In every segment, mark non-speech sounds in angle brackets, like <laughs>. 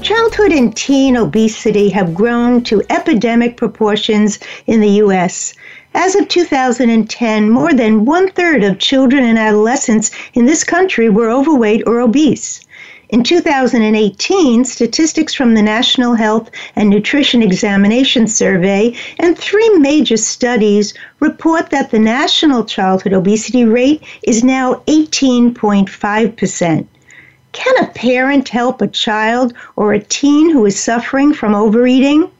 Childhood and teen obesity have grown to epidemic proportions in the U.S. As of 2010, more than one third of children and adolescents in this country were overweight or obese. In 2018, statistics from the National Health and Nutrition Examination Survey and three major studies report that the national childhood obesity rate is now 18.5%. Can a parent help a child or a teen who is suffering from overeating?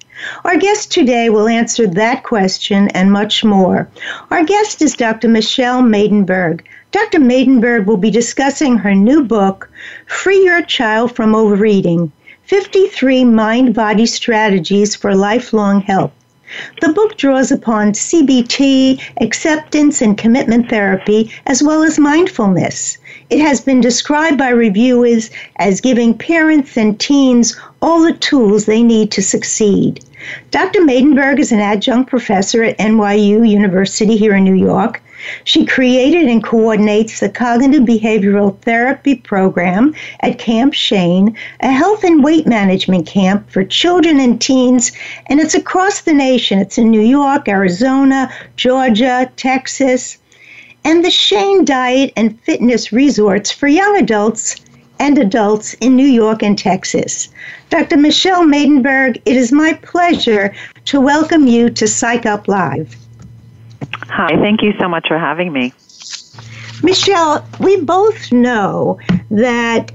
Our guest today will answer that question and much more. Our guest is Dr. Michelle Maidenberg. Dr. Maidenberg will be discussing her new book, Free Your Child from Overeating 53 Mind Body Strategies for Lifelong Health. The book draws upon CBT, acceptance, and commitment therapy, as well as mindfulness. It has been described by reviewers as giving parents and teens all the tools they need to succeed. Dr. Maidenberg is an adjunct professor at NYU University here in New York. She created and coordinates the Cognitive Behavioral Therapy Program at Camp Shane, a health and weight management camp for children and teens, and it's across the nation. It's in New York, Arizona, Georgia, Texas, and the Shane Diet and Fitness Resorts for young adults and adults in New York and Texas. Dr. Michelle Maidenberg, it is my pleasure to welcome you to Psych Up Live. Hi, thank you so much for having me. Michelle, we both know that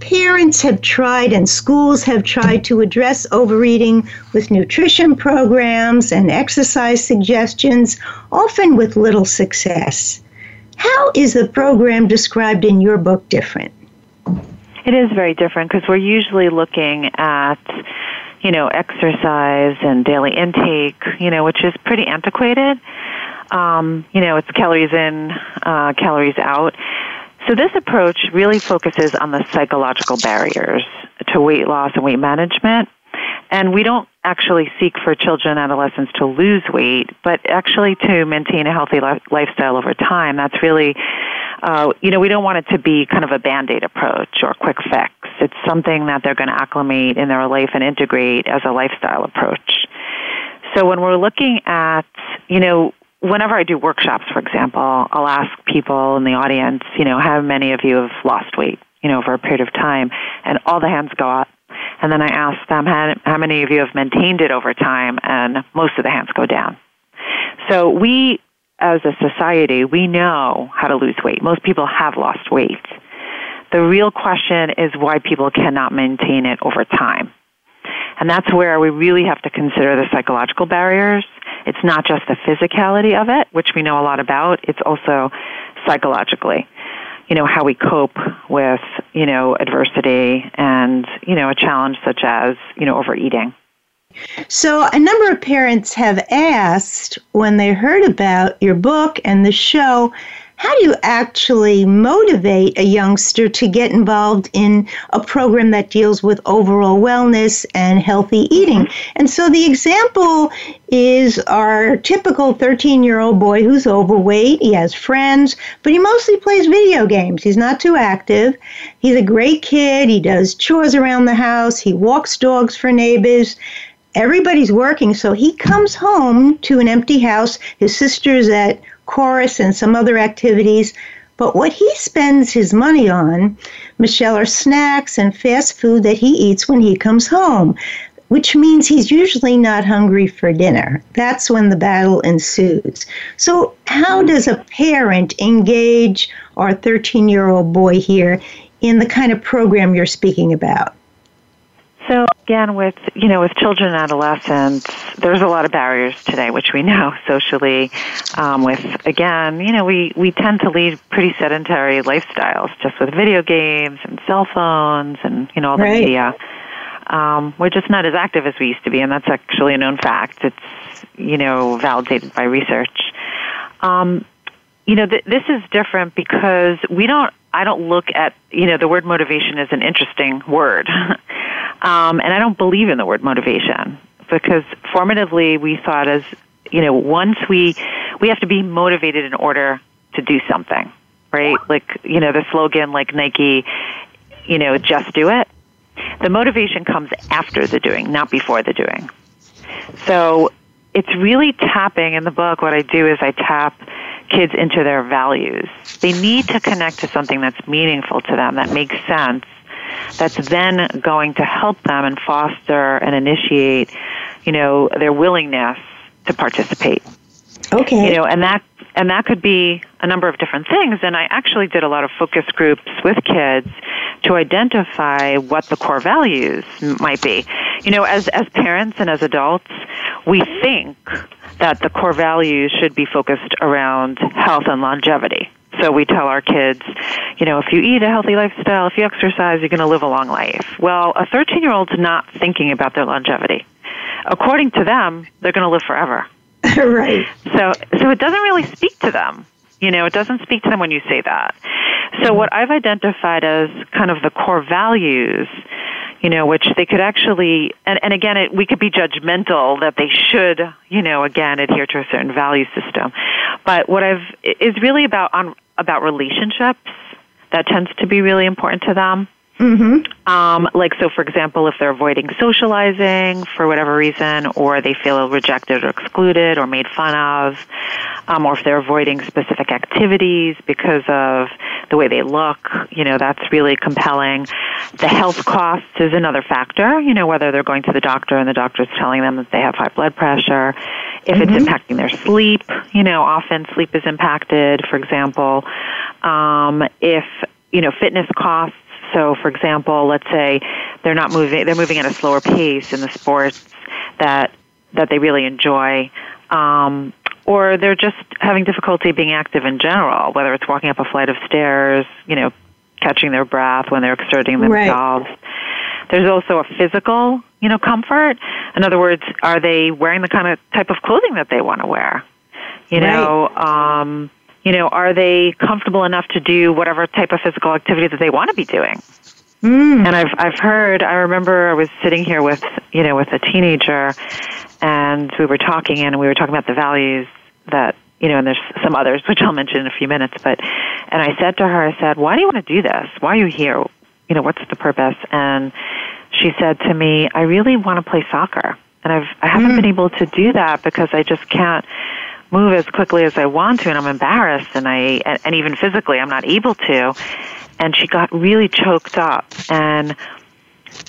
parents have tried and schools have tried to address overeating with nutrition programs and exercise suggestions, often with little success. How is the program described in your book different? It is very different because we're usually looking at, you know, exercise and daily intake, you know, which is pretty antiquated. Um, you know, it's calories in, uh, calories out. So this approach really focuses on the psychological barriers to weight loss and weight management. And we don't actually seek for children and adolescents to lose weight, but actually to maintain a healthy li- lifestyle over time. That's really, uh, you know, we don't want it to be kind of a band aid approach or quick fix. It's something that they're going to acclimate in their life and integrate as a lifestyle approach. So when we're looking at, you know, whenever I do workshops, for example, I'll ask people in the audience, you know, how many of you have lost weight, you know, over a period of time, and all the hands go up. And then I ask them, how, how many of you have maintained it over time, and most of the hands go down. So we, as a society, we know how to lose weight. Most people have lost weight. The real question is why people cannot maintain it over time. And that's where we really have to consider the psychological barriers. It's not just the physicality of it, which we know a lot about, it's also psychologically. You know, how we cope with, you know, adversity and, you know, a challenge such as, you know, overeating. So, a number of parents have asked when they heard about your book and the show, how do you actually motivate a youngster to get involved in a program that deals with overall wellness and healthy mm-hmm. eating? And so the example is our typical 13 year old boy who's overweight. He has friends, but he mostly plays video games. He's not too active. He's a great kid. He does chores around the house. He walks dogs for neighbors everybody's working, so he comes home to an empty house. His sister's at chorus and some other activities. But what he spends his money on, Michelle, are snacks and fast food that he eats when he comes home. which means he's usually not hungry for dinner. That's when the battle ensues. So, how does a parent engage our 13 year old boy here in the kind of program you're speaking about? So again, with you know, with children and adolescents, there's a lot of barriers today, which we know <laughs> socially. Um, with again, you know, we we tend to lead pretty sedentary lifestyles, just with video games and cell phones and you know all the right. media. Um, we're just not as active as we used to be, and that's actually a known fact. It's you know validated by research. Um, you know, th- this is different because we don't. I don't look at you know the word motivation is an interesting word. <laughs> Um, and I don't believe in the word motivation because formatively we thought as, you know, once we, we have to be motivated in order to do something, right? Like, you know, the slogan like Nike, you know, just do it. The motivation comes after the doing, not before the doing. So it's really tapping in the book. What I do is I tap kids into their values. They need to connect to something that's meaningful to them, that makes sense, that's then going to help them and foster and initiate, you know, their willingness to participate. Okay. You know, and that and that could be a number of different things. And I actually did a lot of focus groups with kids to identify what the core values might be. You know, as as parents and as adults, we think that the core values should be focused around health and longevity. So we tell our kids, you know, if you eat a healthy lifestyle, if you exercise, you're going to live a long life. Well, a 13 year old's not thinking about their longevity. According to them, they're going to live forever. <laughs> right. So, so it doesn't really speak to them. You know, it doesn't speak to them when you say that. So what I've identified as kind of the core values, you know, which they could actually, and, and again, it, we could be judgmental that they should, you know, again, adhere to a certain value system. But what I've, is really about on, about relationships. That tends to be really important to them. Mm-hmm. Um, like, so for example, if they're avoiding socializing for whatever reason, or they feel rejected or excluded or made fun of, um, or if they're avoiding specific activities because of the way they look, you know, that's really compelling. The health costs is another factor, you know, whether they're going to the doctor and the doctor's telling them that they have high blood pressure, if mm-hmm. it's impacting their sleep, you know, often sleep is impacted, for example. Um, if, you know, fitness costs, so, for example, let's say they're not moving; they're moving at a slower pace in the sports that that they really enjoy, um, or they're just having difficulty being active in general. Whether it's walking up a flight of stairs, you know, catching their breath when they're exerting themselves. Right. There's also a physical, you know, comfort. In other words, are they wearing the kind of type of clothing that they want to wear? You know, um, you know, are they comfortable enough to do whatever type of physical activity that they want to be doing? Mm. And I've I've heard. I remember I was sitting here with you know with a teenager, and we were talking, and we were talking about the values that you know, and there's some others which I'll mention in a few minutes. But and I said to her, I said, "Why do you want to do this? Why are you here? You know, what's the purpose?" And she said to me, "I really want to play soccer, and I've I haven't mm. been able to do that because I just can't." Move as quickly as I want to, and I'm embarrassed, and I and even physically I'm not able to. And she got really choked up, and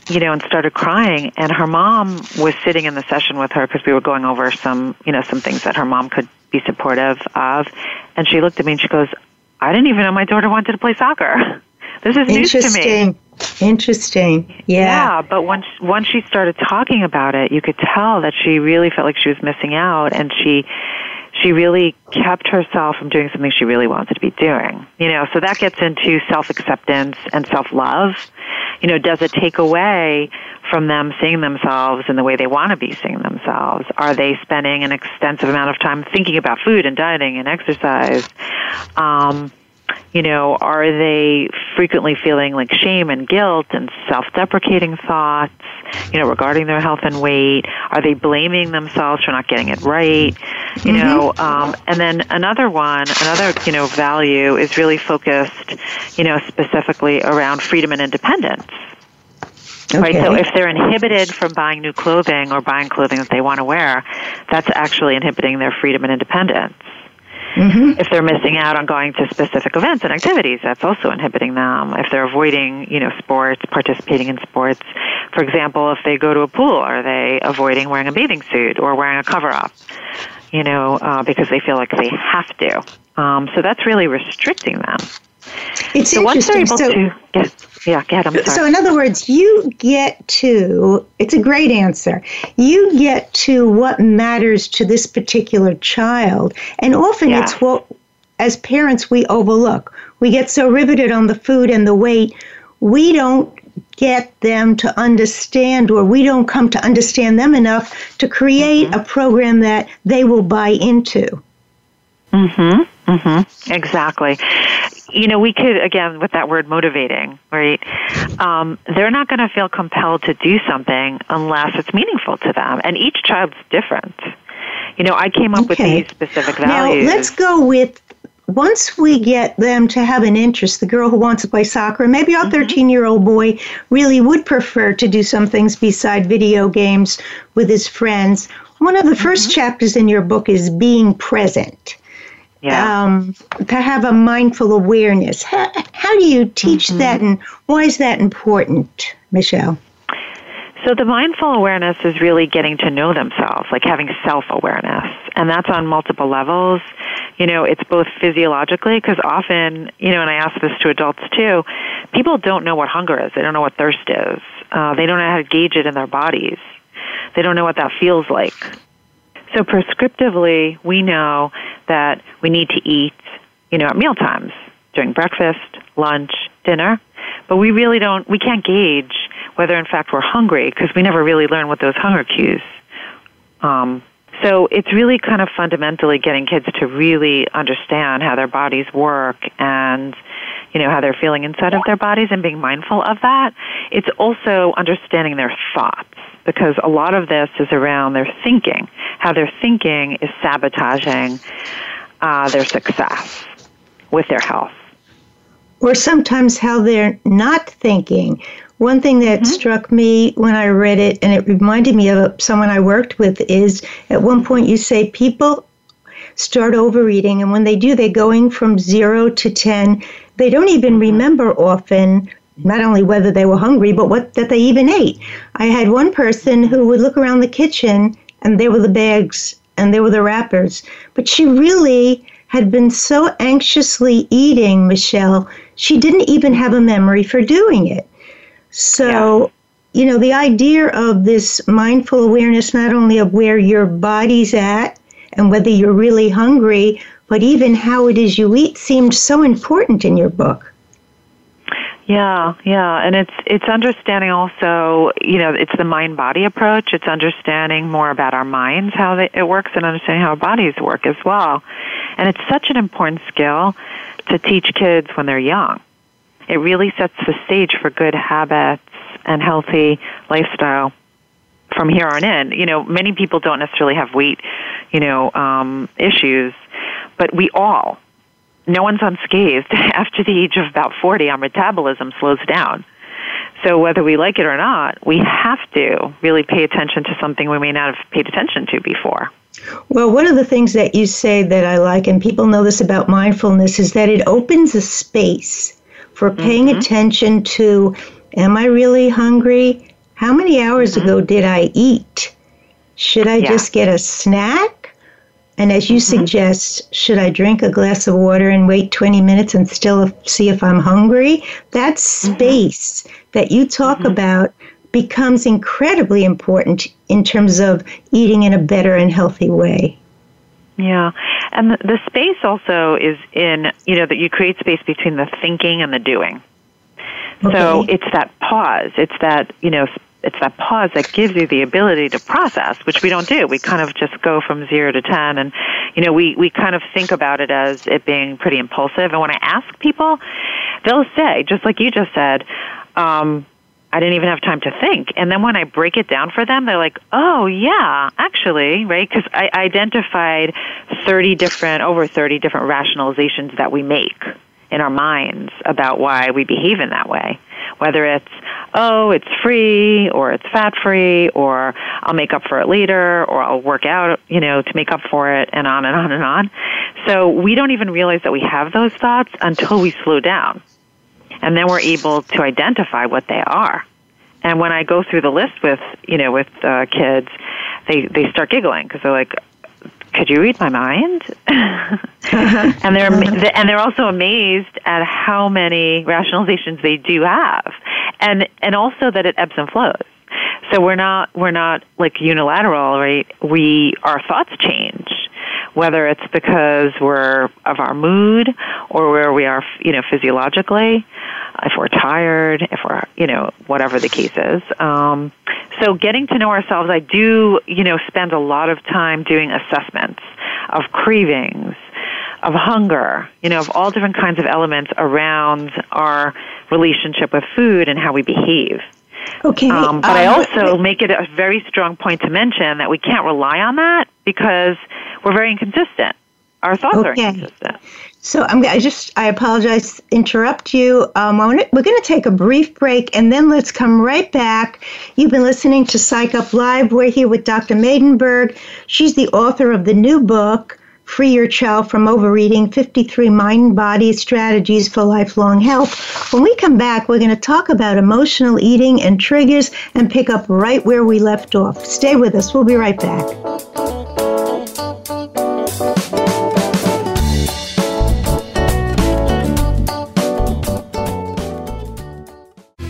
you know, and started crying. And her mom was sitting in the session with her because we were going over some, you know, some things that her mom could be supportive of. And she looked at me and she goes, "I didn't even know my daughter wanted to play soccer. <laughs> This is news to me." Interesting. Yeah. Yeah, but once once she started talking about it, you could tell that she really felt like she was missing out, and she she really kept herself from doing something she really wanted to be doing. You know, so that gets into self acceptance and self love. You know, does it take away from them seeing themselves in the way they want to be seeing themselves? Are they spending an extensive amount of time thinking about food and dieting and exercise? Um, you know, are they frequently feeling like shame and guilt and self-deprecating thoughts, you know, regarding their health and weight? Are they blaming themselves for not getting it right? You mm-hmm. know, um, and then another one, another, you know, value is really focused, you know, specifically around freedom and independence. Okay. Right. So if they're inhibited from buying new clothing or buying clothing that they want to wear, that's actually inhibiting their freedom and independence. Mm-hmm. If they're missing out on going to specific events and activities, that's also inhibiting them. If they're avoiding, you know, sports, participating in sports, for example, if they go to a pool, are they avoiding wearing a bathing suit or wearing a cover up? You know, uh, because they feel like they have to. Um, so that's really restricting them. It's so able so, to get, yeah, get them. So in other words, you get to. It's a great answer. You get to what matters to this particular child, and often yeah. it's what, as parents, we overlook. We get so riveted on the food and the weight, we don't get them to understand, or we don't come to understand them enough to create mm-hmm. a program that they will buy into. Mm-hmm. Mm-hmm. Exactly. You know, we could again with that word motivating, right? Um, they're not going to feel compelled to do something unless it's meaningful to them, and each child's different. You know, I came up okay. with these specific values. Now let's go with once we get them to have an interest, the girl who wants to play soccer, maybe our 13 mm-hmm. year old boy really would prefer to do some things beside video games with his friends. One of the 1st mm-hmm. chapters in your book is being present yeah. um, to have a mindful awareness. How, how do you teach mm-hmm. that, and why is that important, Michelle? So the mindful awareness is really getting to know themselves, like having self-awareness. And that's on multiple levels. You know, it's both physiologically, because often, you know, and I ask this to adults too, people don't know what hunger is. They don't know what thirst is. Uh, they don't know how to gauge it in their bodies. They don't know what that feels like. So prescriptively, we know that we need to eat, you know, at meal times during breakfast, lunch, dinner, but we really don't, we can't gauge whether in fact we're hungry because we never really learn what those hunger cues. Um, so it's really kind of fundamentally getting kids to really understand how their bodies work and you know how they're feeling inside of their bodies and being mindful of that. It's also understanding their thoughts because a lot of this is around their thinking, how their thinking is sabotaging uh, their success with their health. Or sometimes how they're not thinking. One thing that mm-hmm. struck me when I read it, and it reminded me of someone I worked with, is at one point you say people start overeating, and when they do, they're going from zero to 10. They don't even mm-hmm. remember often not only whether they were hungry, but what that they even ate. I had one person who would look around the kitchen and there were the bags and there were the wrappers, but she really had been so anxiously eating, Michelle, she didn't even have a memory for doing it. So, yeah. you know, the idea of this mindful awareness not only of where your body's at and whether you're really hungry, but even how it is you eat seemed so important in your book. Yeah, yeah, and it's it's understanding also, you know, it's the mind body approach. It's understanding more about our minds, how they, it works, and understanding how our bodies work as well. And it's such an important skill to teach kids when they're young. It really sets the stage for good habits and healthy lifestyle from here on in. You know, many people don't necessarily have weight, you know, um, issues, but we all no one's unscathed. <laughs> After the age of about 40, our metabolism slows down. So whether we like it or not, we have to really pay attention to something we may not have paid attention to before. Well, one of the things that you say that I like, and people know this about mindfulness, is that it opens a space for paying mm-hmm. attention to Am I really hungry? How many hours mm-hmm. ago did I eat? Should I yeah. just get a snack? And as you mm-hmm. suggest, should I drink a glass of water and wait 20 minutes and still see if I'm hungry? That mm-hmm. space mm-hmm. that you talk mm-hmm. about becomes incredibly important in terms of eating in a better and healthy way. Yeah. And the, the space also is in, you know, that you create space between the thinking and the doing. Okay. So it's that pause. It's that, you know, it's that pause that gives you the ability to process, which we don't do. We kind of just go from zero to ten, and you know, we we kind of think about it as it being pretty impulsive. And when I ask people, they'll say, just like you just said. Um, I didn't even have time to think. And then when I break it down for them, they're like, oh, yeah, actually, right? Because I identified 30 different, over 30 different rationalizations that we make in our minds about why we behave in that way. Whether it's, oh, it's free, or it's fat free, or I'll make up for it later, or I'll work out, you know, to make up for it, and on and on and on. So we don't even realize that we have those thoughts until we slow down. And then we're able to identify what they are. And when I go through the list with, you know, with uh, kids, they, they start giggling because they're like, could you read my mind? <laughs> and they're and they're also amazed at how many rationalizations they do have, and and also that it ebbs and flows. So we're not we're not like unilateral, right? We our thoughts change, whether it's because we're of our mood or where we are, you know, physiologically, if we're tired, if we're, you know, whatever the case is. Um, so getting to know ourselves, I do, you know, spend a lot of time doing assessments of cravings, of hunger, you know, of all different kinds of elements around our relationship with food and how we behave. Okay. Um, but um, I also make it a very strong point to mention that we can't rely on that because we're very inconsistent. Our thoughts okay. are inconsistent. So I'm I just I apologize interrupt you. Um, we're going to take a brief break and then let's come right back. You've been listening to Psych Up Live. We're here with Dr. Maidenberg. She's the author of the new book Free Your Child from Overeating 53 Mind Body Strategies for Lifelong Health. When we come back, we're going to talk about emotional eating and triggers and pick up right where we left off. Stay with us. We'll be right back.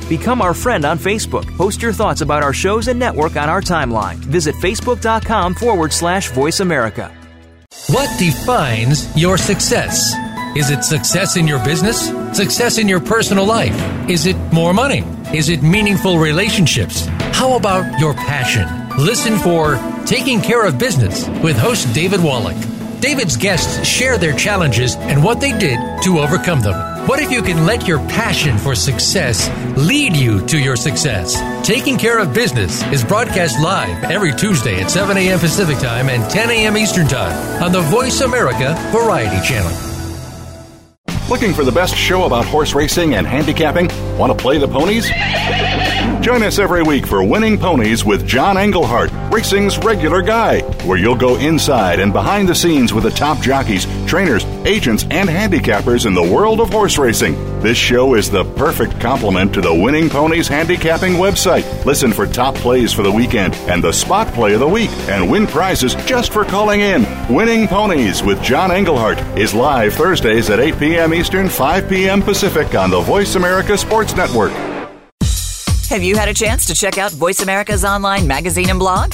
Become our friend on Facebook. Post your thoughts about our shows and network on our timeline. Visit facebook.com forward slash voice America. What defines your success? Is it success in your business? Success in your personal life? Is it more money? Is it meaningful relationships? How about your passion? Listen for Taking Care of Business with host David Wallach. David's guests share their challenges and what they did to overcome them. What if you can let your passion for success lead you to your success? Taking Care of Business is broadcast live every Tuesday at 7 a.m. Pacific Time and 10 a.m. Eastern Time on the Voice America Variety Channel. Looking for the best show about horse racing and handicapping? Want to play the ponies? Join us every week for Winning Ponies with John Englehart, racing's regular guy, where you'll go inside and behind the scenes with the top jockeys, trainers, agents, and handicappers in the world of horse racing. This show is the perfect complement to the Winning Ponies handicapping website. Listen for top plays for the weekend and the spot play of the week and win prizes just for calling in. Winning Ponies with John Englehart is live Thursdays at 8 p.m. Eastern, 5 p.m. Pacific on the Voice America Sports Network. Have you had a chance to check out Voice America's online magazine and blog?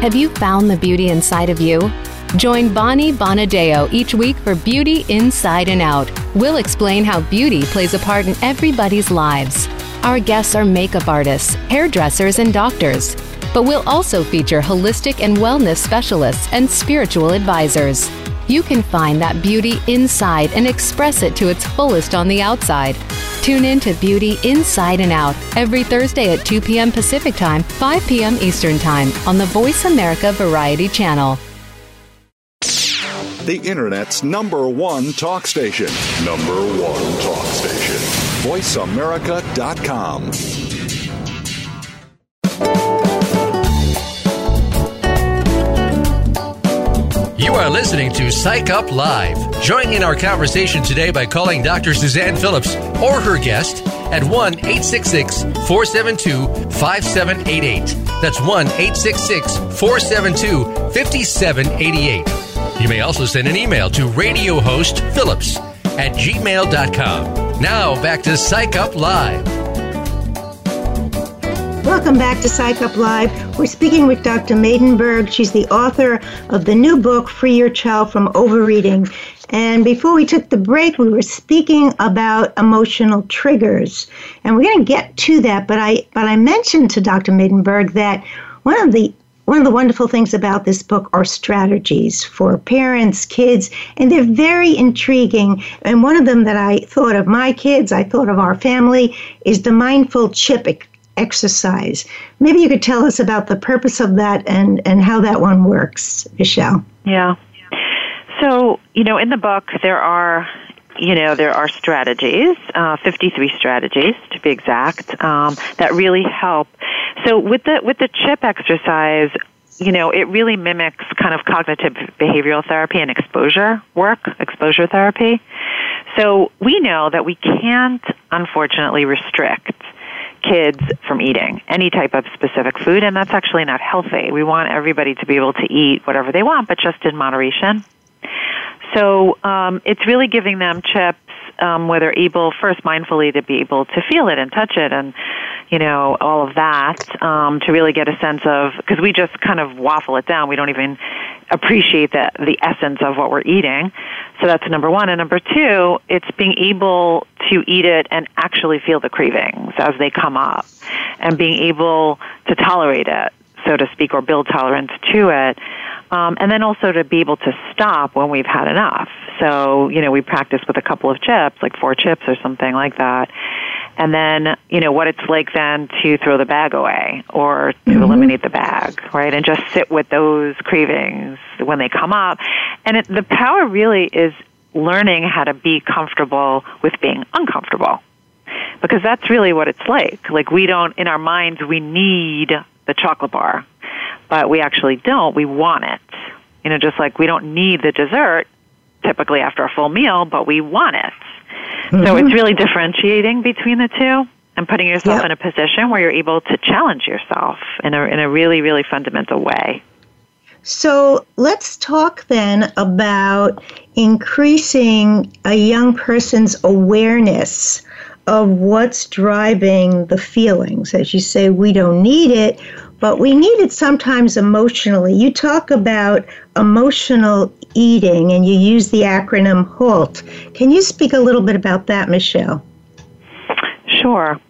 Have you found the beauty inside of you? Join Bonnie Bonadeo each week for Beauty Inside and Out. We'll explain how beauty plays a part in everybody's lives. Our guests are makeup artists, hairdressers, and doctors. But we'll also feature holistic and wellness specialists and spiritual advisors. You can find that beauty inside and express it to its fullest on the outside. Tune in to Beauty Inside and Out every Thursday at 2 p.m. Pacific Time, 5 p.m. Eastern Time on the Voice America Variety Channel. The Internet's number one talk station. Number one talk station. VoiceAmerica.com. are listening to Psych Up Live. Join in our conversation today by calling Dr. Suzanne Phillips or her guest at 1 866 472 5788. That's 1 866 472 5788. You may also send an email to radiohostphillips at gmail.com. Now back to Psych Up Live. Welcome back to Psych Up Live. We're speaking with Dr. Maidenberg. She's the author of the new book, Free Your Child from Overeating. And before we took the break, we were speaking about emotional triggers. And we're going to get to that, but I but I mentioned to Dr. Maidenberg that one of the one of the wonderful things about this book are strategies for parents, kids, and they're very intriguing. And one of them that I thought of my kids, I thought of our family, is the mindful chip exercise. Maybe you could tell us about the purpose of that and, and how that one works, Michelle. Yeah. So, you know, in the book, there are you know, there are strategies, uh, 53 strategies to be exact, um, that really help. So with the, with the chip exercise, you know, it really mimics kind of cognitive behavioral therapy and exposure work, exposure therapy. So we know that we can't, unfortunately, restrict kids from eating any type of specific food, and that's actually not healthy. We want everybody to be able to eat whatever they want, but just in moderation. So um, it's really giving them chips um, where they're able first mindfully to be able to feel it and touch it and you know all of that um, to really get a sense of because we just kind of waffle it down we don't even appreciate the the essence of what we're eating. So that's number one. And number two it's being able to eat it and actually feel the cravings as they come up and being able to tolerate it so to speak or build tolerance to it um, and then also to be able to stop when we've had enough. So, you know, we practice with a couple of chips, like four chips or something like that. And then, you know, what it's like then to throw the bag away or to mm-hmm. eliminate the bag, right? And just sit with those cravings when they come up. And it, the power really is learning how to be comfortable with being uncomfortable. Because that's really what it's like. Like we don't, in our minds, we need the chocolate bar but we actually don't. We want it. You know, just like we don't need the dessert typically after a full meal, but we want it. Mm-hmm. So it's really differentiating between the two and putting yourself yep. in a position where you're able to challenge yourself in a in a really really fundamental way. So let's talk then about increasing a young person's awareness of what's driving the feelings. As you say, we don't need it, but we need it sometimes emotionally. You talk about emotional eating and you use the acronym HALT. Can you speak a little bit about that, Michelle? Sure.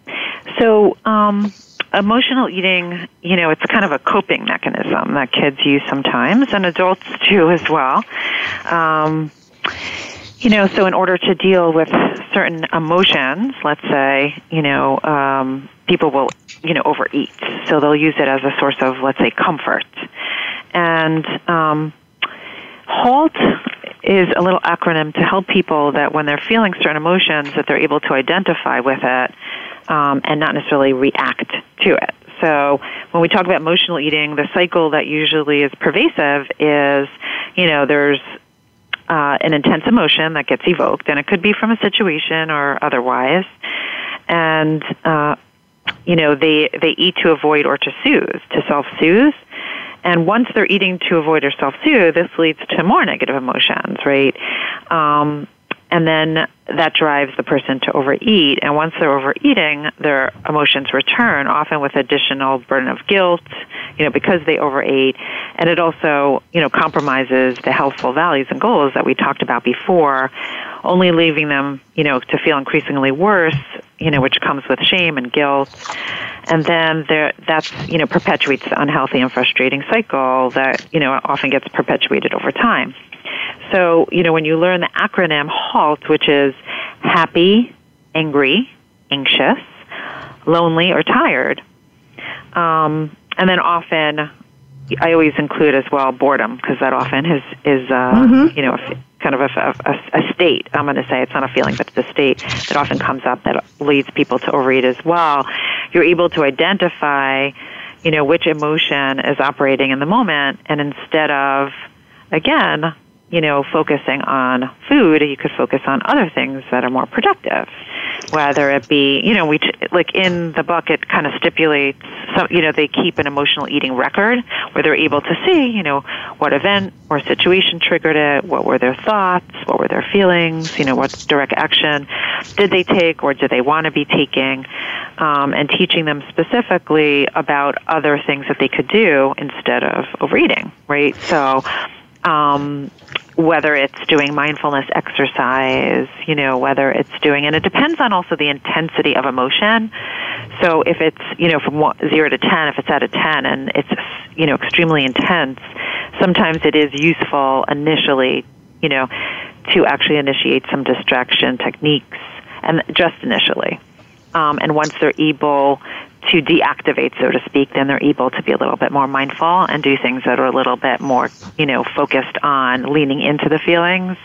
So, um, emotional eating, you know, it's kind of a coping mechanism that kids use sometimes and adults do as well. Um, you know, so in order to deal with certain emotions, let's say, you know, um, people will, you know, overeat. So they'll use it as a source of, let's say, comfort. And um, HALT is a little acronym to help people that when they're feeling certain emotions, that they're able to identify with it um, and not necessarily react to it. So when we talk about emotional eating, the cycle that usually is pervasive is, you know, there's uh, an intense emotion that gets evoked, and it could be from a situation or otherwise. And uh, you know, they they eat to avoid or to soothe, to self-soothe. And once they're eating to avoid or self-soothe, this leads to more negative emotions, right? Um, and then that drives the person to overeat. And once they're overeating, their emotions return, often with additional burden of guilt, you know, because they overate. And it also, you know, compromises the healthful values and goals that we talked about before, only leaving them, you know, to feel increasingly worse, you know, which comes with shame and guilt. And then there, that's, you know, perpetuates the unhealthy and frustrating cycle that, you know, often gets perpetuated over time. So, you know, when you learn the acronym HALT, which is happy, angry, anxious, lonely, or tired, um, and then often I always include as well boredom because that often is is uh, mm-hmm. you know kind of a, a, a state. I'm going to say it's not a feeling, but it's a state that often comes up that leads people to overeat as well. You're able to identify, you know, which emotion is operating in the moment, and instead of again you know, focusing on food, you could focus on other things that are more productive. Whether it be, you know, we like in the book, it kind of stipulates, some, you know, they keep an emotional eating record where they're able to see, you know, what event or situation triggered it, what were their thoughts, what were their feelings, you know, what direct action did they take or did they want to be taking, um, and teaching them specifically about other things that they could do instead of overeating, right? So, um, whether it's doing mindfulness exercise, you know, whether it's doing, and it depends on also the intensity of emotion. So if it's, you know, from one, zero to ten, if it's at a ten and it's, you know, extremely intense, sometimes it is useful initially, you know, to actually initiate some distraction techniques, and just initially. Um, and once they're able to deactivate, so to speak, then they're able to be a little bit more mindful and do things that are a little bit more, you know, focused on leaning into the feelings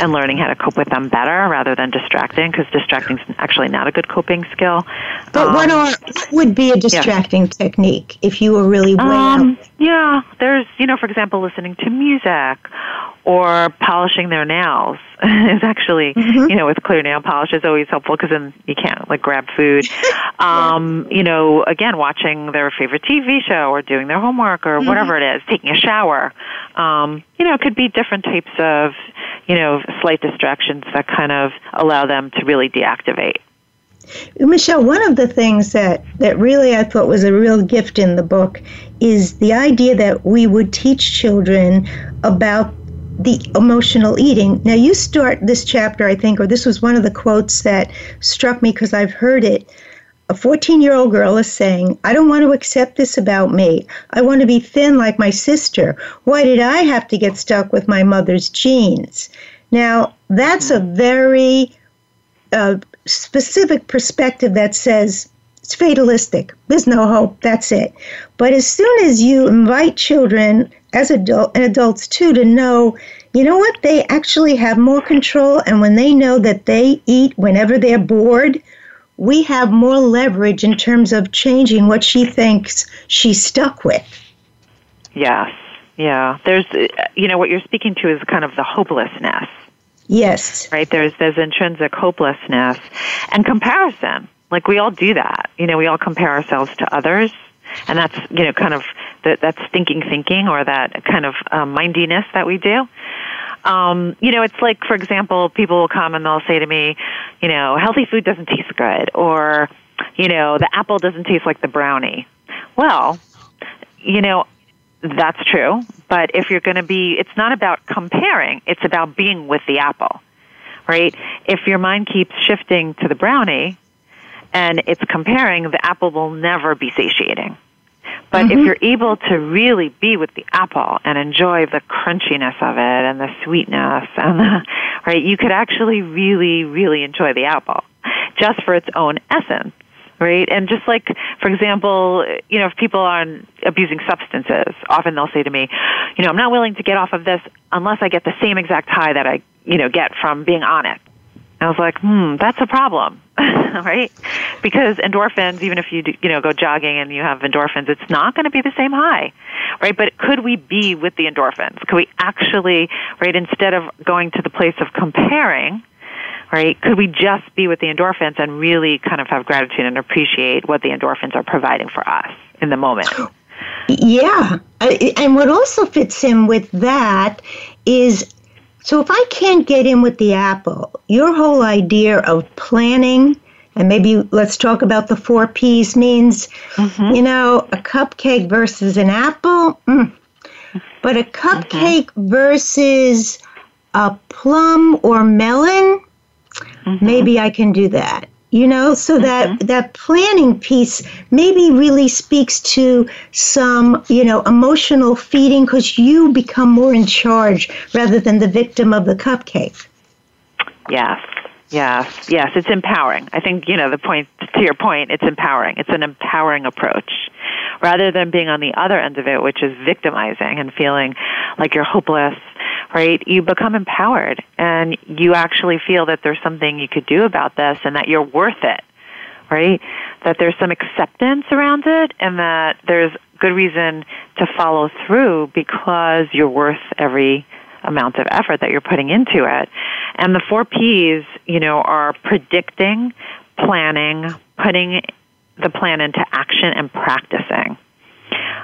and learning how to cope with them better rather than distracting because distracting is actually not a good coping skill. But um, what, are, what would be a distracting yeah. technique if you were really way um, out? Yeah, there's, you know, for example, listening to music or polishing their nails <laughs> is actually, mm-hmm. you know, with clear nail polish is always helpful because then you can't like grab food. <laughs> um, you know, again, watching their favorite TV show or doing their homework or mm-hmm. whatever it is, taking a shower. Um, you know, it could be different types of, you know, slight distractions that kind of allow them to really deactivate. Michelle, one of the things that, that really I thought was a real gift in the book is the idea that we would teach children about the emotional eating. Now, you start this chapter, I think, or this was one of the quotes that struck me because I've heard it. A 14 year old girl is saying, I don't want to accept this about me. I want to be thin like my sister. Why did I have to get stuck with my mother's genes? Now, that's a very uh, specific perspective that says it's fatalistic. There's no hope. That's it. But as soon as you invite children as adult adults too to know you know what they actually have more control and when they know that they eat whenever they're bored we have more leverage in terms of changing what she thinks she's stuck with. Yes. Yeah. There's uh, you know what you're speaking to is kind of the hopelessness. Yes. Right? There's there's intrinsic hopelessness. And comparison. Like we all do that. You know we all compare ourselves to others. And that's you know kind of the, that stinking thinking or that kind of um, mindiness that we do. Um, you know, it's like, for example, people will come and they'll say to me, you know, healthy food doesn't taste good, or you know, the apple doesn't taste like the brownie. Well, you know, that's true, but if you're going to be, it's not about comparing; it's about being with the apple, right? If your mind keeps shifting to the brownie, and it's comparing, the apple will never be satiating. But mm-hmm. if you're able to really be with the apple and enjoy the crunchiness of it and the sweetness and the, <laughs> right, you could actually really, really enjoy the apple just for its own essence right? And just like, for example, you know, if people are abusing substances, often they'll say to me, you know, I'm not willing to get off of this unless I get the same exact high that I, you know, get from being on it. I was like, hmm, that's a problem, <laughs> right? Because endorphins, even if you do, you know go jogging and you have endorphins, it's not going to be the same high, right? But could we be with the endorphins? Could we actually, right? Instead of going to the place of comparing, right? Could we just be with the endorphins and really kind of have gratitude and appreciate what the endorphins are providing for us in the moment? Yeah, and what also fits in with that is so if I can't get in with the apple, your whole idea of planning, and maybe let's talk about the four P's means, mm-hmm. you know, a cupcake versus an apple, mm. but a cupcake mm-hmm. versus a plum or melon, mm-hmm. maybe I can do that you know? So that mm-hmm. that planning piece maybe really speaks to some you know emotional feeding because you become more in charge rather than the victim of the cupcake. Yes. Yes. Yes. It's empowering. I think you know the point to your point it's empowering. It's an empowering approach. Rather than being on the other end of it which is victimizing and feeling like you're hopeless right, you become empowered and you actually feel that there's something you could do about this and that you're worth it, right? That there's some acceptance around it and that there's good reason to follow through because you're worth every amount of effort that you're putting into it. And the four P's, you know, are predicting, planning, putting the plan into action and practicing.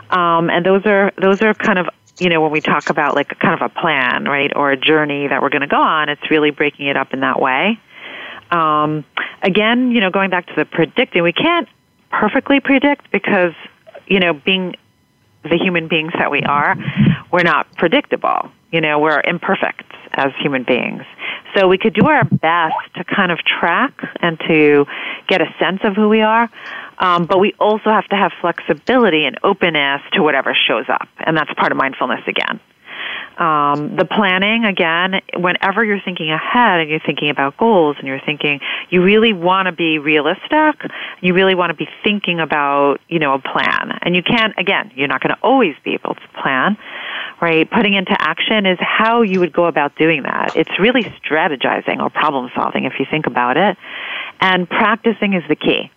Um, and those are those are kind of you know, when we talk about like kind of a plan, right, or a journey that we're going to go on, it's really breaking it up in that way. Um, again, you know, going back to the predicting, we can't perfectly predict because, you know, being the human beings that we are, we're not predictable. You know, we're imperfect as human beings. So we could do our best to kind of track and to get a sense of who we are. Um, but we also have to have flexibility and openness to whatever shows up, and that's part of mindfulness again. Um, the planning again, whenever you're thinking ahead and you're thinking about goals and you're thinking, you really want to be realistic. You really want to be thinking about, you know, a plan. And you can't, again, you're not going to always be able to plan, right? Putting into action is how you would go about doing that. It's really strategizing or problem solving if you think about it. And practicing is the key.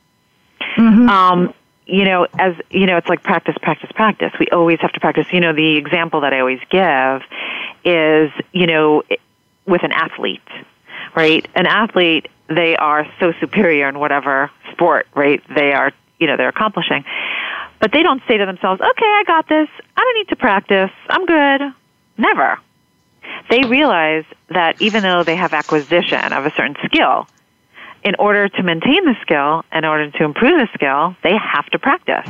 Mm-hmm. Um, you know, as you know, it's like practice, practice, practice. We always have to practice. You know, the example that I always give is, you know, with an athlete, right? An athlete, they are so superior in whatever sport, right? They are, you know, they're accomplishing. But they don't say to themselves, okay, I got this. I don't need to practice. I'm good. Never. They realize that even though they have acquisition of a certain skill, in order to maintain the skill, in order to improve the skill, they have to practice.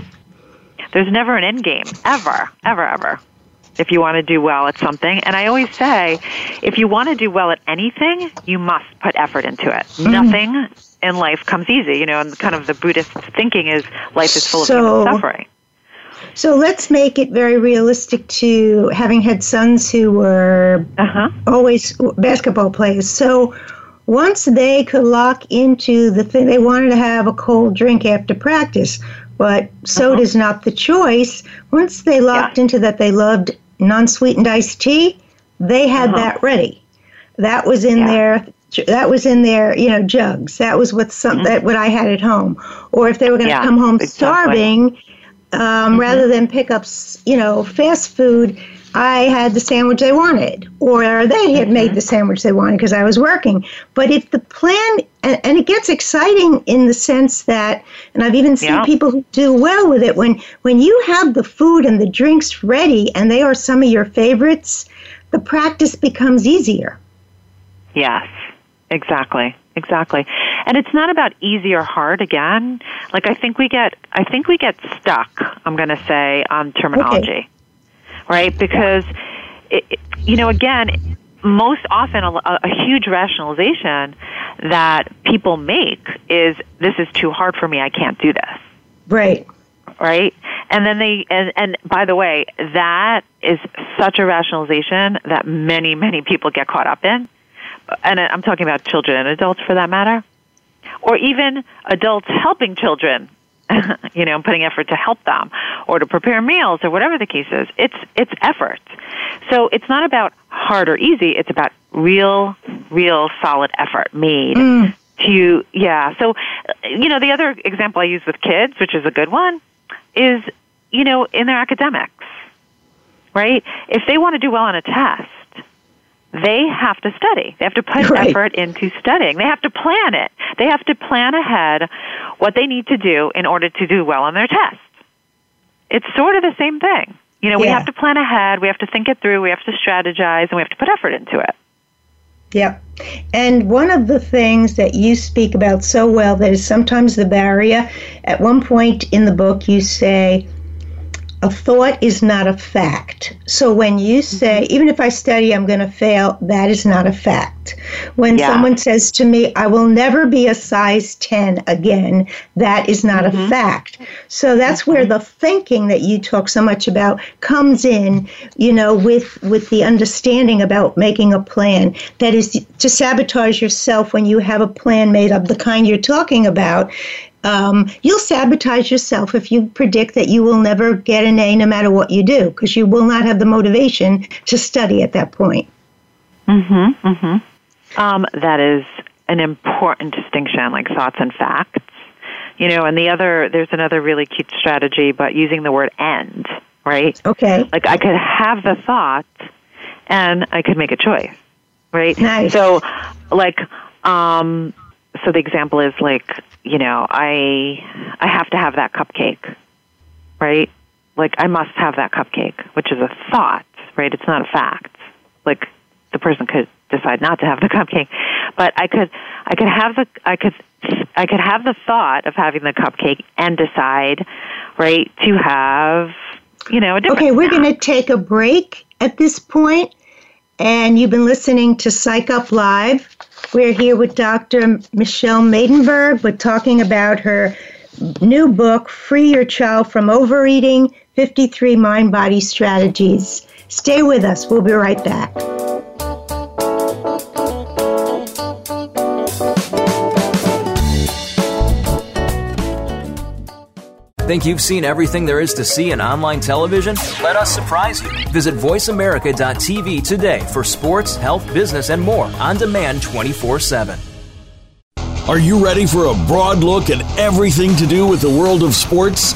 There's never an end game, ever, ever, ever, if you want to do well at something. And I always say, if you want to do well at anything, you must put effort into it. Mm-hmm. Nothing in life comes easy. You know, and kind of the Buddhist thinking is life is full of so, suffering. So let's make it very realistic to having had sons who were uh-huh. always basketball players. So once they could lock into the thing, they wanted to have a cold drink after practice, but soda is uh-huh. not the choice. Once they locked yeah. into that they loved non sweetened iced tea, they had uh-huh. that ready. That was in yeah. their that was in their you know jugs. That was what some mm-hmm. that what I had at home. Or if they were going to yeah, come home exactly. starving, um, mm-hmm. rather than pick up you know fast food, I had the sandwich they wanted, or they had made the sandwich they wanted because I was working. But if the plan, and, and, it gets exciting in the sense that, and I've even seen yeah. people who do well with it, when, when you have the food and the drinks ready and they are some of your favorites, the practice becomes easier. Yes, exactly. Exactly. And it's not about easy or hard again. Like I think we get I think we get stuck, I'm going to say on terminology. Okay right? Because, it, you know, again, most often a, a, huge rationalization that people make is this is too hard for me. I can't do this. Right. Right? And then they and, and by the way that is such a rationalization that many many people get caught up in. And i'm talking about children and adults for that matter. Or even adults helping children <laughs> you know, putting effort to help them or to prepare meals or whatever the case is. It's it's effort. So it's not about hard or easy, it's about real real solid effort made mm. to yeah. So you know, the other example I use with kids, which is a good one, is you know, in their academics. Right? If they want to do well on a test, they have to study. They have to put <laughs> right. effort into studying. They have to plan it. They have to plan ahead what they need to do in order to do well on their test. It's sort of the same thing. You know, yeah. we have to plan ahead, we have to think it through, we have to strategize, and we have to put effort into it. Yep. And one of the things that you speak about so well that is sometimes the barrier, at one point in the book, you say, a thought is not a fact. So when you say, mm-hmm. even if I study, I'm going to fail, that is not a fact. When yeah. someone says to me, I will never be a size 10 again, that is not mm-hmm. a fact. So that's mm-hmm. where the thinking that you talk so much about comes in, you know, with, with the understanding about making a plan. That is to sabotage yourself when you have a plan made of the kind you're talking about um, you'll sabotage yourself if you predict that you will never get an A no matter what you do, because you will not have the motivation to study at that point. Mm-hmm. Mm-hmm. Um, that is an important distinction, like thoughts and facts. You know, and the other, there's another really cute strategy, but using the word end, right? Okay. Like I could have the thought, and I could make a choice, right? Nice. So, like, um, so the example is like, you know, I I have to have that cupcake, right? Like I must have that cupcake, which is a thought, right? It's not a fact. Like the person could decide not to have the <laughs> cupcake, but I could I could have the I could I could have the thought of having the cupcake and decide, right, to have, you know, a different Okay, we're going to take a break at this point and you've been listening to Psych Up Live. We're here with Dr. Michelle Maidenberg. We're talking about her new book, Free Your Child from Overeating 53 Mind Body Strategies. Stay with us. We'll be right back. Think you've seen everything there is to see in online television? Let us surprise you. Visit VoiceAmerica.tv today for sports, health, business, and more on demand 24 7. Are you ready for a broad look at everything to do with the world of sports?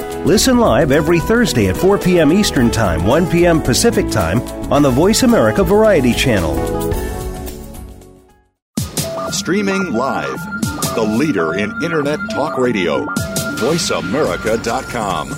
Listen live every Thursday at 4 p.m. Eastern Time, 1 p.m. Pacific Time on the Voice America Variety Channel. Streaming live, the leader in Internet talk radio, voiceamerica.com.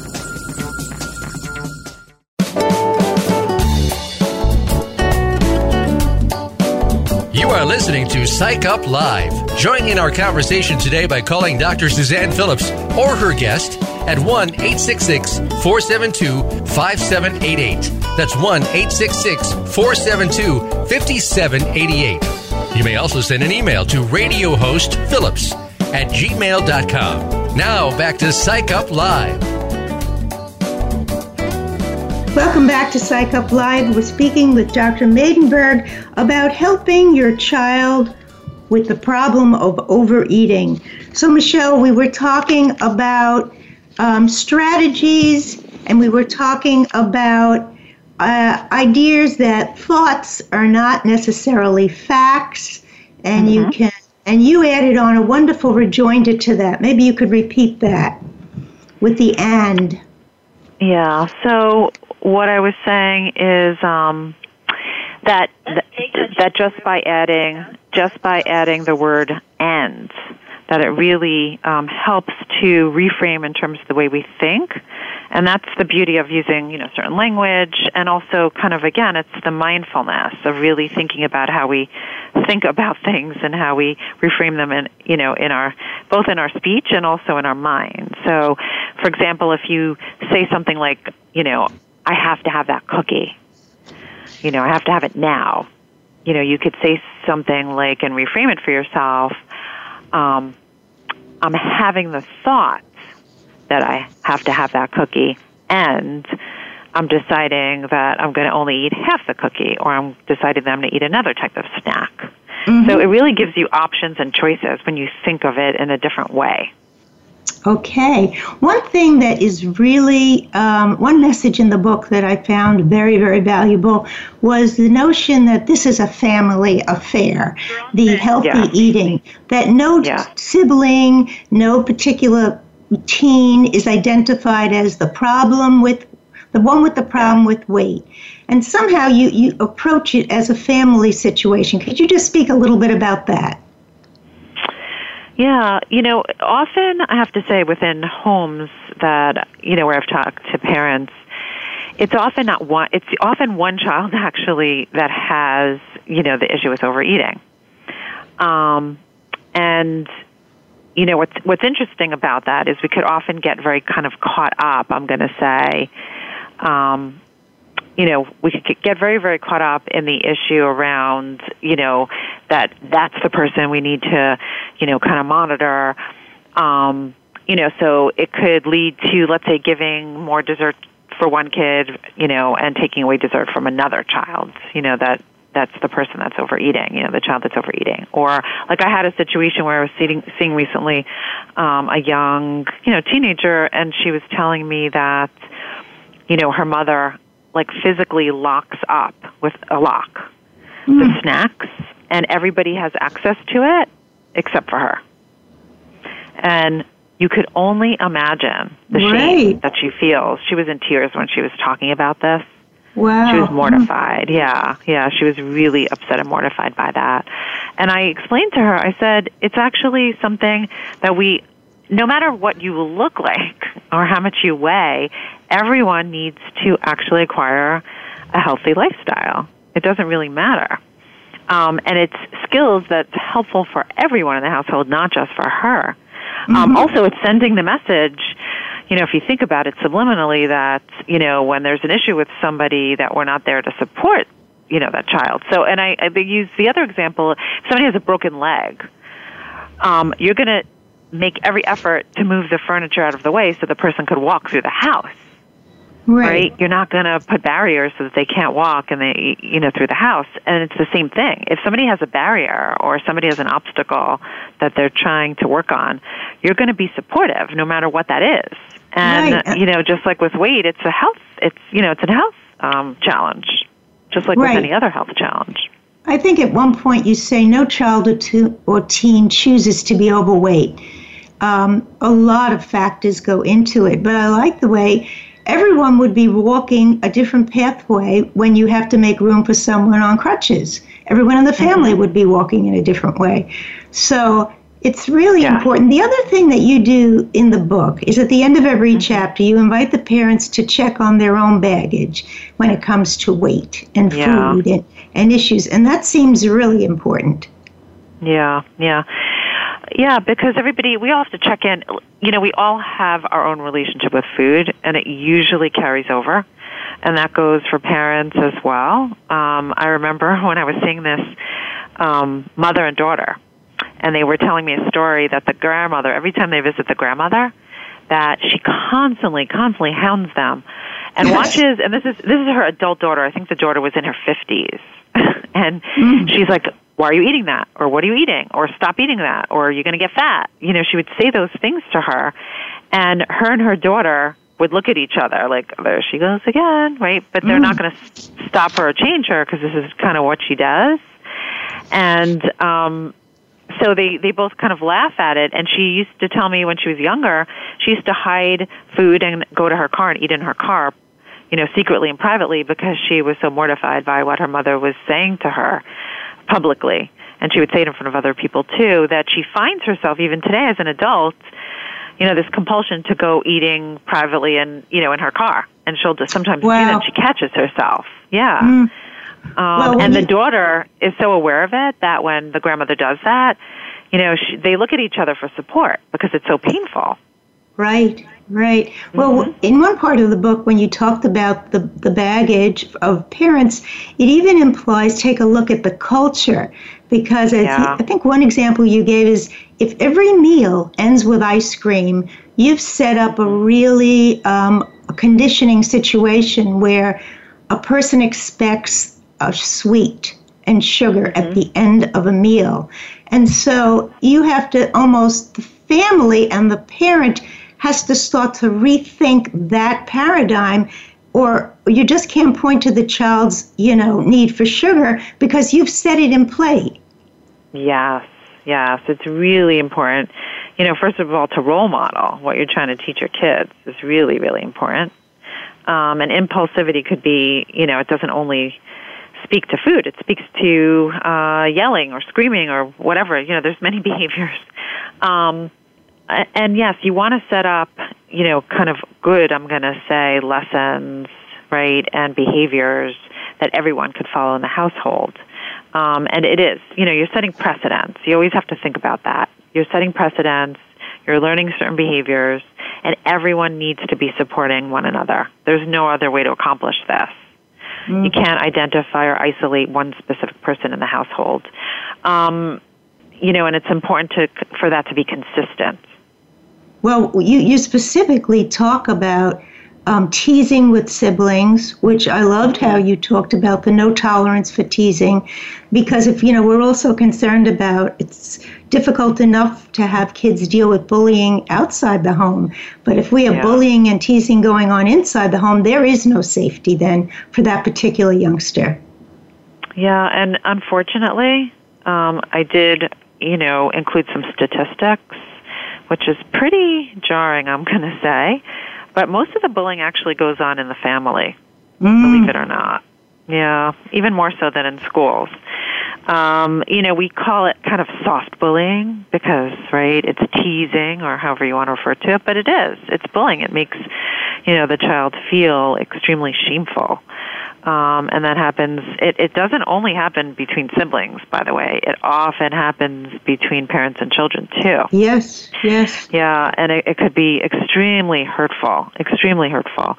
You are listening to Psych Up Live. Join in our conversation today by calling Dr. Suzanne Phillips or her guest at 1 866 472 5788. That's 1 866 472 5788. You may also send an email to radio host Phillips at gmail.com. Now back to Psych Up Live. Welcome back to Psych Up Live. We're speaking with Dr. Maidenberg about helping your child with the problem of overeating. So, Michelle, we were talking about um, strategies and we were talking about uh, ideas that thoughts are not necessarily facts, and mm-hmm. you can and you added on a wonderful rejoinder to that. Maybe you could repeat that with the and. Yeah. So what I was saying is um, that that just by adding just by adding the word and that it really um, helps to reframe in terms of the way we think and that's the beauty of using you know certain language and also kind of again it's the mindfulness of really thinking about how we think about things and how we reframe them in you know in our both in our speech and also in our mind so for example if you say something like you know I have to have that cookie. You know, I have to have it now. You know, you could say something like and reframe it for yourself. Um, I'm having the thought that I have to have that cookie, and I'm deciding that I'm going to only eat half the cookie, or I'm deciding that I'm going to eat another type of snack. Mm-hmm. So it really gives you options and choices when you think of it in a different way. Okay. One thing that is really, um, one message in the book that I found very, very valuable was the notion that this is a family affair, the healthy yeah. eating, that no yeah. sibling, no particular teen is identified as the problem with, the one with the problem with weight. And somehow you, you approach it as a family situation. Could you just speak a little bit about that? Yeah, you know, often I have to say within homes that, you know, where I've talked to parents, it's often not one, it's often one child <laughs> actually that has, you know, the issue with overeating. Um, and, you know, what's, what's interesting about that is we could often get very kind of caught up, I'm going to say, um, you know, we could get very, very caught up in the issue around, you know, that that's the person we need to, you know, kind of monitor. Um, you know, so it could lead to, let's say, giving more dessert for one kid, you know, and taking away dessert from another child. You know that that's the person that's overeating, you know, the child that's overeating. Or like I had a situation where I was seeing, seeing recently um, a young, you know, teenager, and she was telling me that, you know, her mother like physically locks up with a lock mm. the snacks, and everybody has access to it except for her. And you could only imagine the right. shame that she feels. She was in tears when she was talking about this. Wow. She was mortified. Yeah, yeah. She was really upset and mortified by that. And I explained to her, I said, it's actually something that we no matter what you look like or how much you weigh, everyone needs to actually acquire a healthy lifestyle. It doesn't really matter. Um, and it's skills that's helpful for everyone in the household, not just for her. Um, mm-hmm. Also, it's sending the message, you know, if you think about it subliminally, that, you know, when there's an issue with somebody, that we're not there to support, you know, that child. So, and I, I use the other example, if somebody has a broken leg, um, you're going to make every effort to move the furniture out of the way so the person could walk through the house. Right. right? You're not going to put barriers so that they can't walk and they, you know, through the house. And it's the same thing. If somebody has a barrier or somebody has an obstacle that they're trying to work on, you're going to be supportive no matter what that is. And right. you know, just like with weight, it's a health. It's you know, it's a health um, challenge, just like right. with any other health challenge. I think at one point you say no child or, to, or teen chooses to be overweight um, a lot of factors go into it. But I like the way everyone would be walking a different pathway when you have to make room for someone on crutches. Everyone in the family mm-hmm. would be walking in a different way. So it's really yeah. important. The other thing that you do in the book is at the end of every mm-hmm. chapter, you invite the parents to check on their own baggage when it comes to weight and yeah. food and, and issues. And that seems really important. Yeah, yeah. Yeah, because everybody, we all have to check in. You know, we all have our own relationship with food, and it usually carries over. And that goes for parents as well. Um, I remember <laughs> when I was seeing this um, mother and daughter, and they were telling me a story that the grandmother, every time they visit the grandmother, that she constantly, constantly hounds them and watches. And this is this is her adult daughter. I think the daughter was in her fifties, <laughs> and mm. she's like, why are you eating that? Or what are you eating? Or stop eating that? Or are you going to get fat? You know, she would say those things to her. And her and her daughter would look at each other like, there she goes again, right? But they're mm. not going to stop her or change her because this is kind of what she does. And, um, so they they both kind of laugh at it and she used to tell me when she was younger she used to hide food and go to her car and eat in her car you know secretly and privately because she was so mortified by what her mother was saying to her publicly, and she would say it in front of other people too, that she finds herself even today as an adult, you know, this compulsion to go eating privately and you know in her car, and she'll just sometimes wow. do that. She catches herself. Yeah. Mm. Um, well, and the you... daughter is so aware of it that when the grandmother does that, you know, she, they look at each other for support because it's so painful. Right. Right. Well, mm-hmm. in one part of the book, when you talked about the, the baggage of parents, it even implies take a look at the culture. Because yeah. I think one example you gave is if every meal ends with ice cream, you've set up a really um, a conditioning situation where a person expects a sweet and sugar mm-hmm. at the end of a meal. And so you have to almost the family and the parent has to start to rethink that paradigm or you just can't point to the child's, you know, need for sugar because you've set it in play. Yes, yes, it's really important. You know, first of all, to role model what you're trying to teach your kids is really, really important. Um, and impulsivity could be, you know, it doesn't only speak to food; it speaks to uh, yelling or screaming or whatever. You know, there's many <laughs> behaviors. Um, and yes, you want to set up, you know, kind of good, I'm going to say, lessons, right, and behaviors that everyone could follow in the household. Um, and it is, you know, you're setting precedents. You always have to think about that. You're setting precedents, you're learning certain behaviors, and everyone needs to be supporting one another. There's no other way to accomplish this. Mm-hmm. You can't identify or isolate one specific person in the household. Um, you know, and it's important to, for that to be consistent. Well, you, you specifically talk about um, teasing with siblings, which I loved how you talked about the no tolerance for teasing, because if you know we're also concerned about it's difficult enough to have kids deal with bullying outside the home, but if we have yeah. bullying and teasing going on inside the home, there is no safety then for that particular youngster. Yeah, and unfortunately, um, I did you know include some statistics which is pretty jarring, I'm going to say. But most of the bullying actually goes on in the family, mm. believe it or not. Yeah, even more so than in schools. Um, you know, we call it kind of soft bullying because, right, it's teasing or however you want to refer to it, but it is. It's bullying. It makes, you know, the child feel extremely shameful. Um, and that happens, it, it doesn't only happen between siblings, by the way. It often happens between parents and children, too. Yes, yes. Yeah, and it, it could be extremely hurtful, extremely hurtful.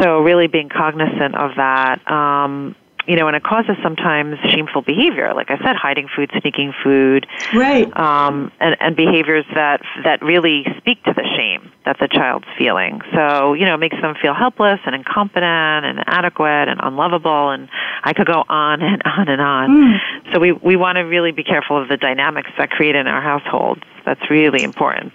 So, really being cognizant of that. Um, you know, and it causes sometimes shameful behavior. Like I said, hiding food, sneaking food, right? Um, and, and behaviors that that really speak to the shame that the child's feeling. So you know, it makes them feel helpless and incompetent and inadequate and unlovable. And I could go on <laughs> and on and on. Mm. So we we want to really be careful of the dynamics that create in our households. That's really important.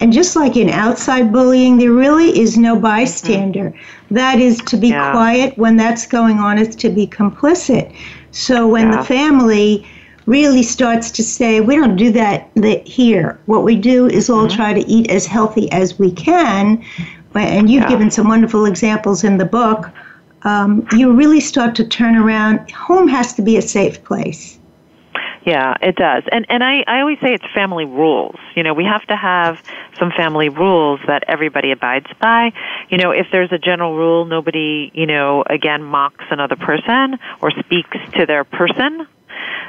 And just like in outside bullying, there really is no bystander. Mm-hmm. That is to be yeah. quiet when that's going on, is to be complicit. So when yeah. the family really starts to say, we don't do that here. What we do is all mm-hmm. try to eat as healthy as we can. And you've yeah. given some wonderful examples in the book. Um, you really start to turn around. Home has to be a safe place. Yeah, it does. And and I, I always say it's family rules. You know, we have to have some family rules that everybody abides by. You know, if there's a general rule, nobody, you know, again mocks another person or speaks to their person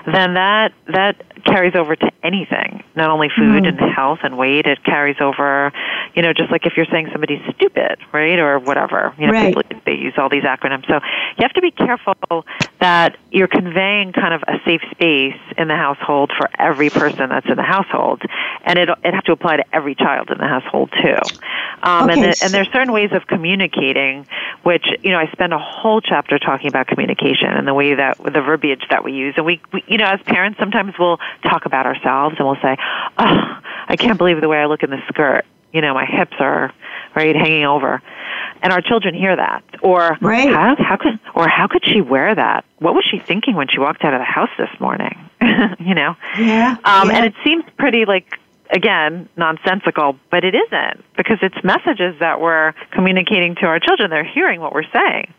then that that carries over to anything. Not only food mm-hmm. and health and weight, it carries over, you know, just like if you're saying somebody's stupid, right, or whatever. You know, right. people they use all these acronyms. So you have to be careful that you're conveying kind of a safe space in the household for every person that's in the household, and it it has to apply to every child in the household too. Um, okay. and, the, and there's certain ways of communicating, which you know I spend a whole chapter talking about communication and the way that the verbiage that we use, and we, we you know as parents sometimes we'll talk about ourselves and we'll say, "Oh, I can't believe the way I look in this skirt. You know, my hips are right hanging over." And our children hear that, or right. how, how could, or how could she wear that? What was she thinking when she walked out of the house this morning? <laughs> you know, yeah, um, yeah. and it seems pretty like again, nonsensical, but it isn't because it's messages that we're communicating to our children. They're hearing what we're saying.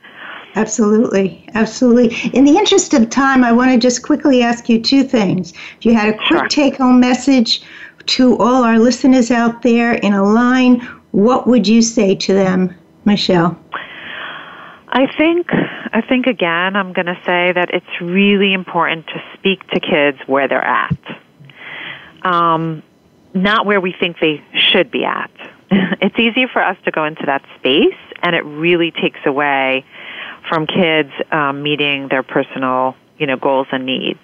Absolutely, absolutely. In the interest of time, I want to just quickly ask you two things. If you had a quick sure. take home message to all our listeners out there in a line, what would you say to them, Michelle? I think I think again I'm going to say that it's really important to speak to kids where they're at. Um, not where we think they should be at. <laughs> it's easy for us to go into that space and it really takes away from kids um, meeting their personal, you know, goals and needs.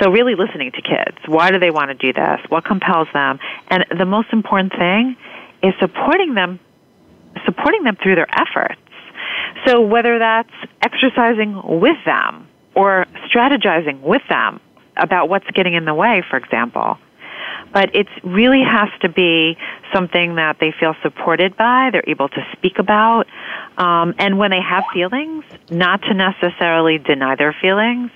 So really listening to kids. Why do they want to do this? What compels them? And the most important thing is supporting them supporting them through their efforts. So whether that's exercising with them or strategizing with them about what's getting in the way, for example. But it really has to be something that they feel supported by, they're able to speak about, um, and when they have feelings, not to necessarily deny their feelings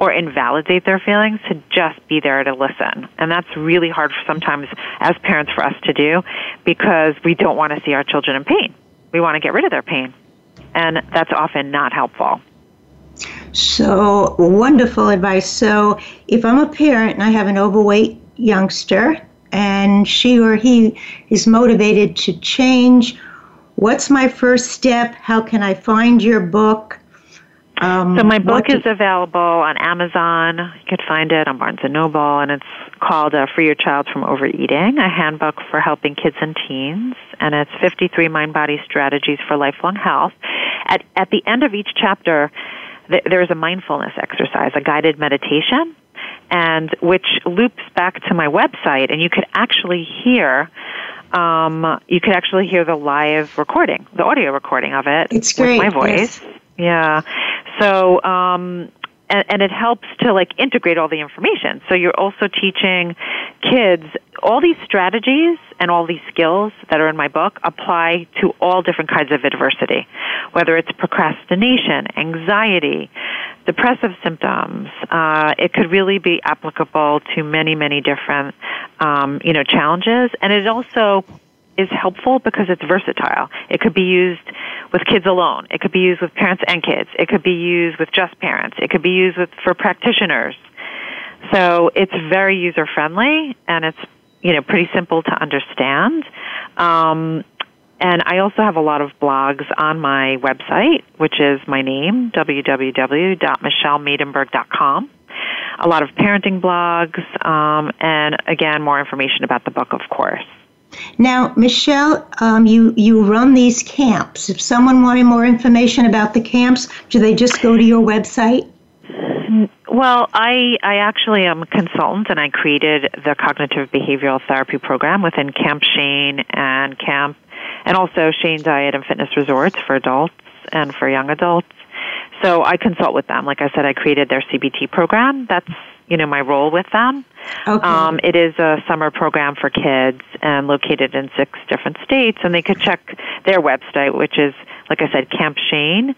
or invalidate their feelings, to just be there to listen. And that's really hard sometimes as parents for us to do because we don't want to see our children in pain. We want to get rid of their pain. And that's often not helpful. So, wonderful advice. So, if I'm a parent and I have an overweight youngster and she or he is motivated to change, what's my first step? How can I find your book? Um, so my book is available on Amazon. You could find it on Barnes and Noble, and it's called uh, "Free Your Child from Overeating: A Handbook for Helping Kids and Teens." And it's 53 mind-body strategies for lifelong health. At at the end of each chapter, th- there is a mindfulness exercise, a guided meditation, and which loops back to my website, and you could actually hear. Um, you could actually hear the live recording, the audio recording of it it's great. with my voice. Yes. Yeah. So, um, and, and it helps to like integrate all the information. So you're also teaching kids all these strategies and all these skills that are in my book apply to all different kinds of adversity, whether it's procrastination, anxiety, depressive symptoms. Uh, it could really be applicable to many, many different, um, you know, challenges. And it also is helpful because it's versatile. It could be used with kids alone. It could be used with parents and kids. It could be used with just parents. It could be used with for practitioners. So it's very user friendly and it's you know pretty simple to understand. Um, and I also have a lot of blogs on my website, which is my name, www.michellemaidenberg.com. A lot of parenting blogs, um, and again, more information about the book, of course. Now, Michelle, um, you you run these camps. If someone wanted more information about the camps, do they just go to your website? Well, I I actually am a consultant, and I created the cognitive behavioral therapy program within Camp Shane and Camp, and also Shane Diet and Fitness Resorts for adults and for young adults. So I consult with them. Like I said, I created their CBT program. That's you know my role with them. Okay. Um, it is a summer program for kids and located in six different states, and they could check their website, which is like I said, Camp Shane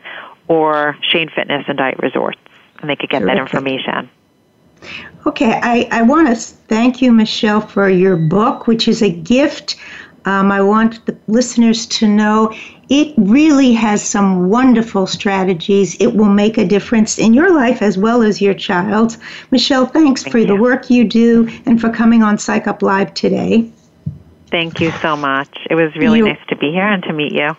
or Shane Fitness and Diet Resorts, and they could get Terrific. that information. Okay, I, I want to thank you, Michelle, for your book, which is a gift. Um, I want the listeners to know it really has some wonderful strategies. It will make a difference in your life as well as your child's. Michelle, thanks Thank for you. the work you do and for coming on Psych Up Live today. Thank you so much. It was really You- nice to be here and to meet you.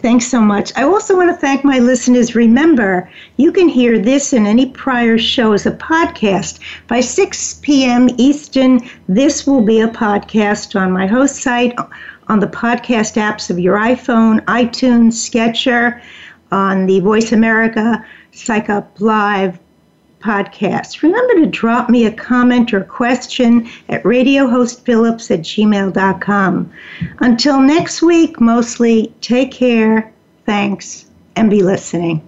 Thanks so much. I also want to thank my listeners. Remember, you can hear this and any prior show as a podcast by 6 p.m. Eastern. This will be a podcast on my host site, on the podcast apps of your iPhone, iTunes, Stitcher, on the Voice America Psych Up Live podcast. Remember to drop me a comment or question at radiohostphillips at gmail.com. Until next week, mostly take care, thanks, and be listening.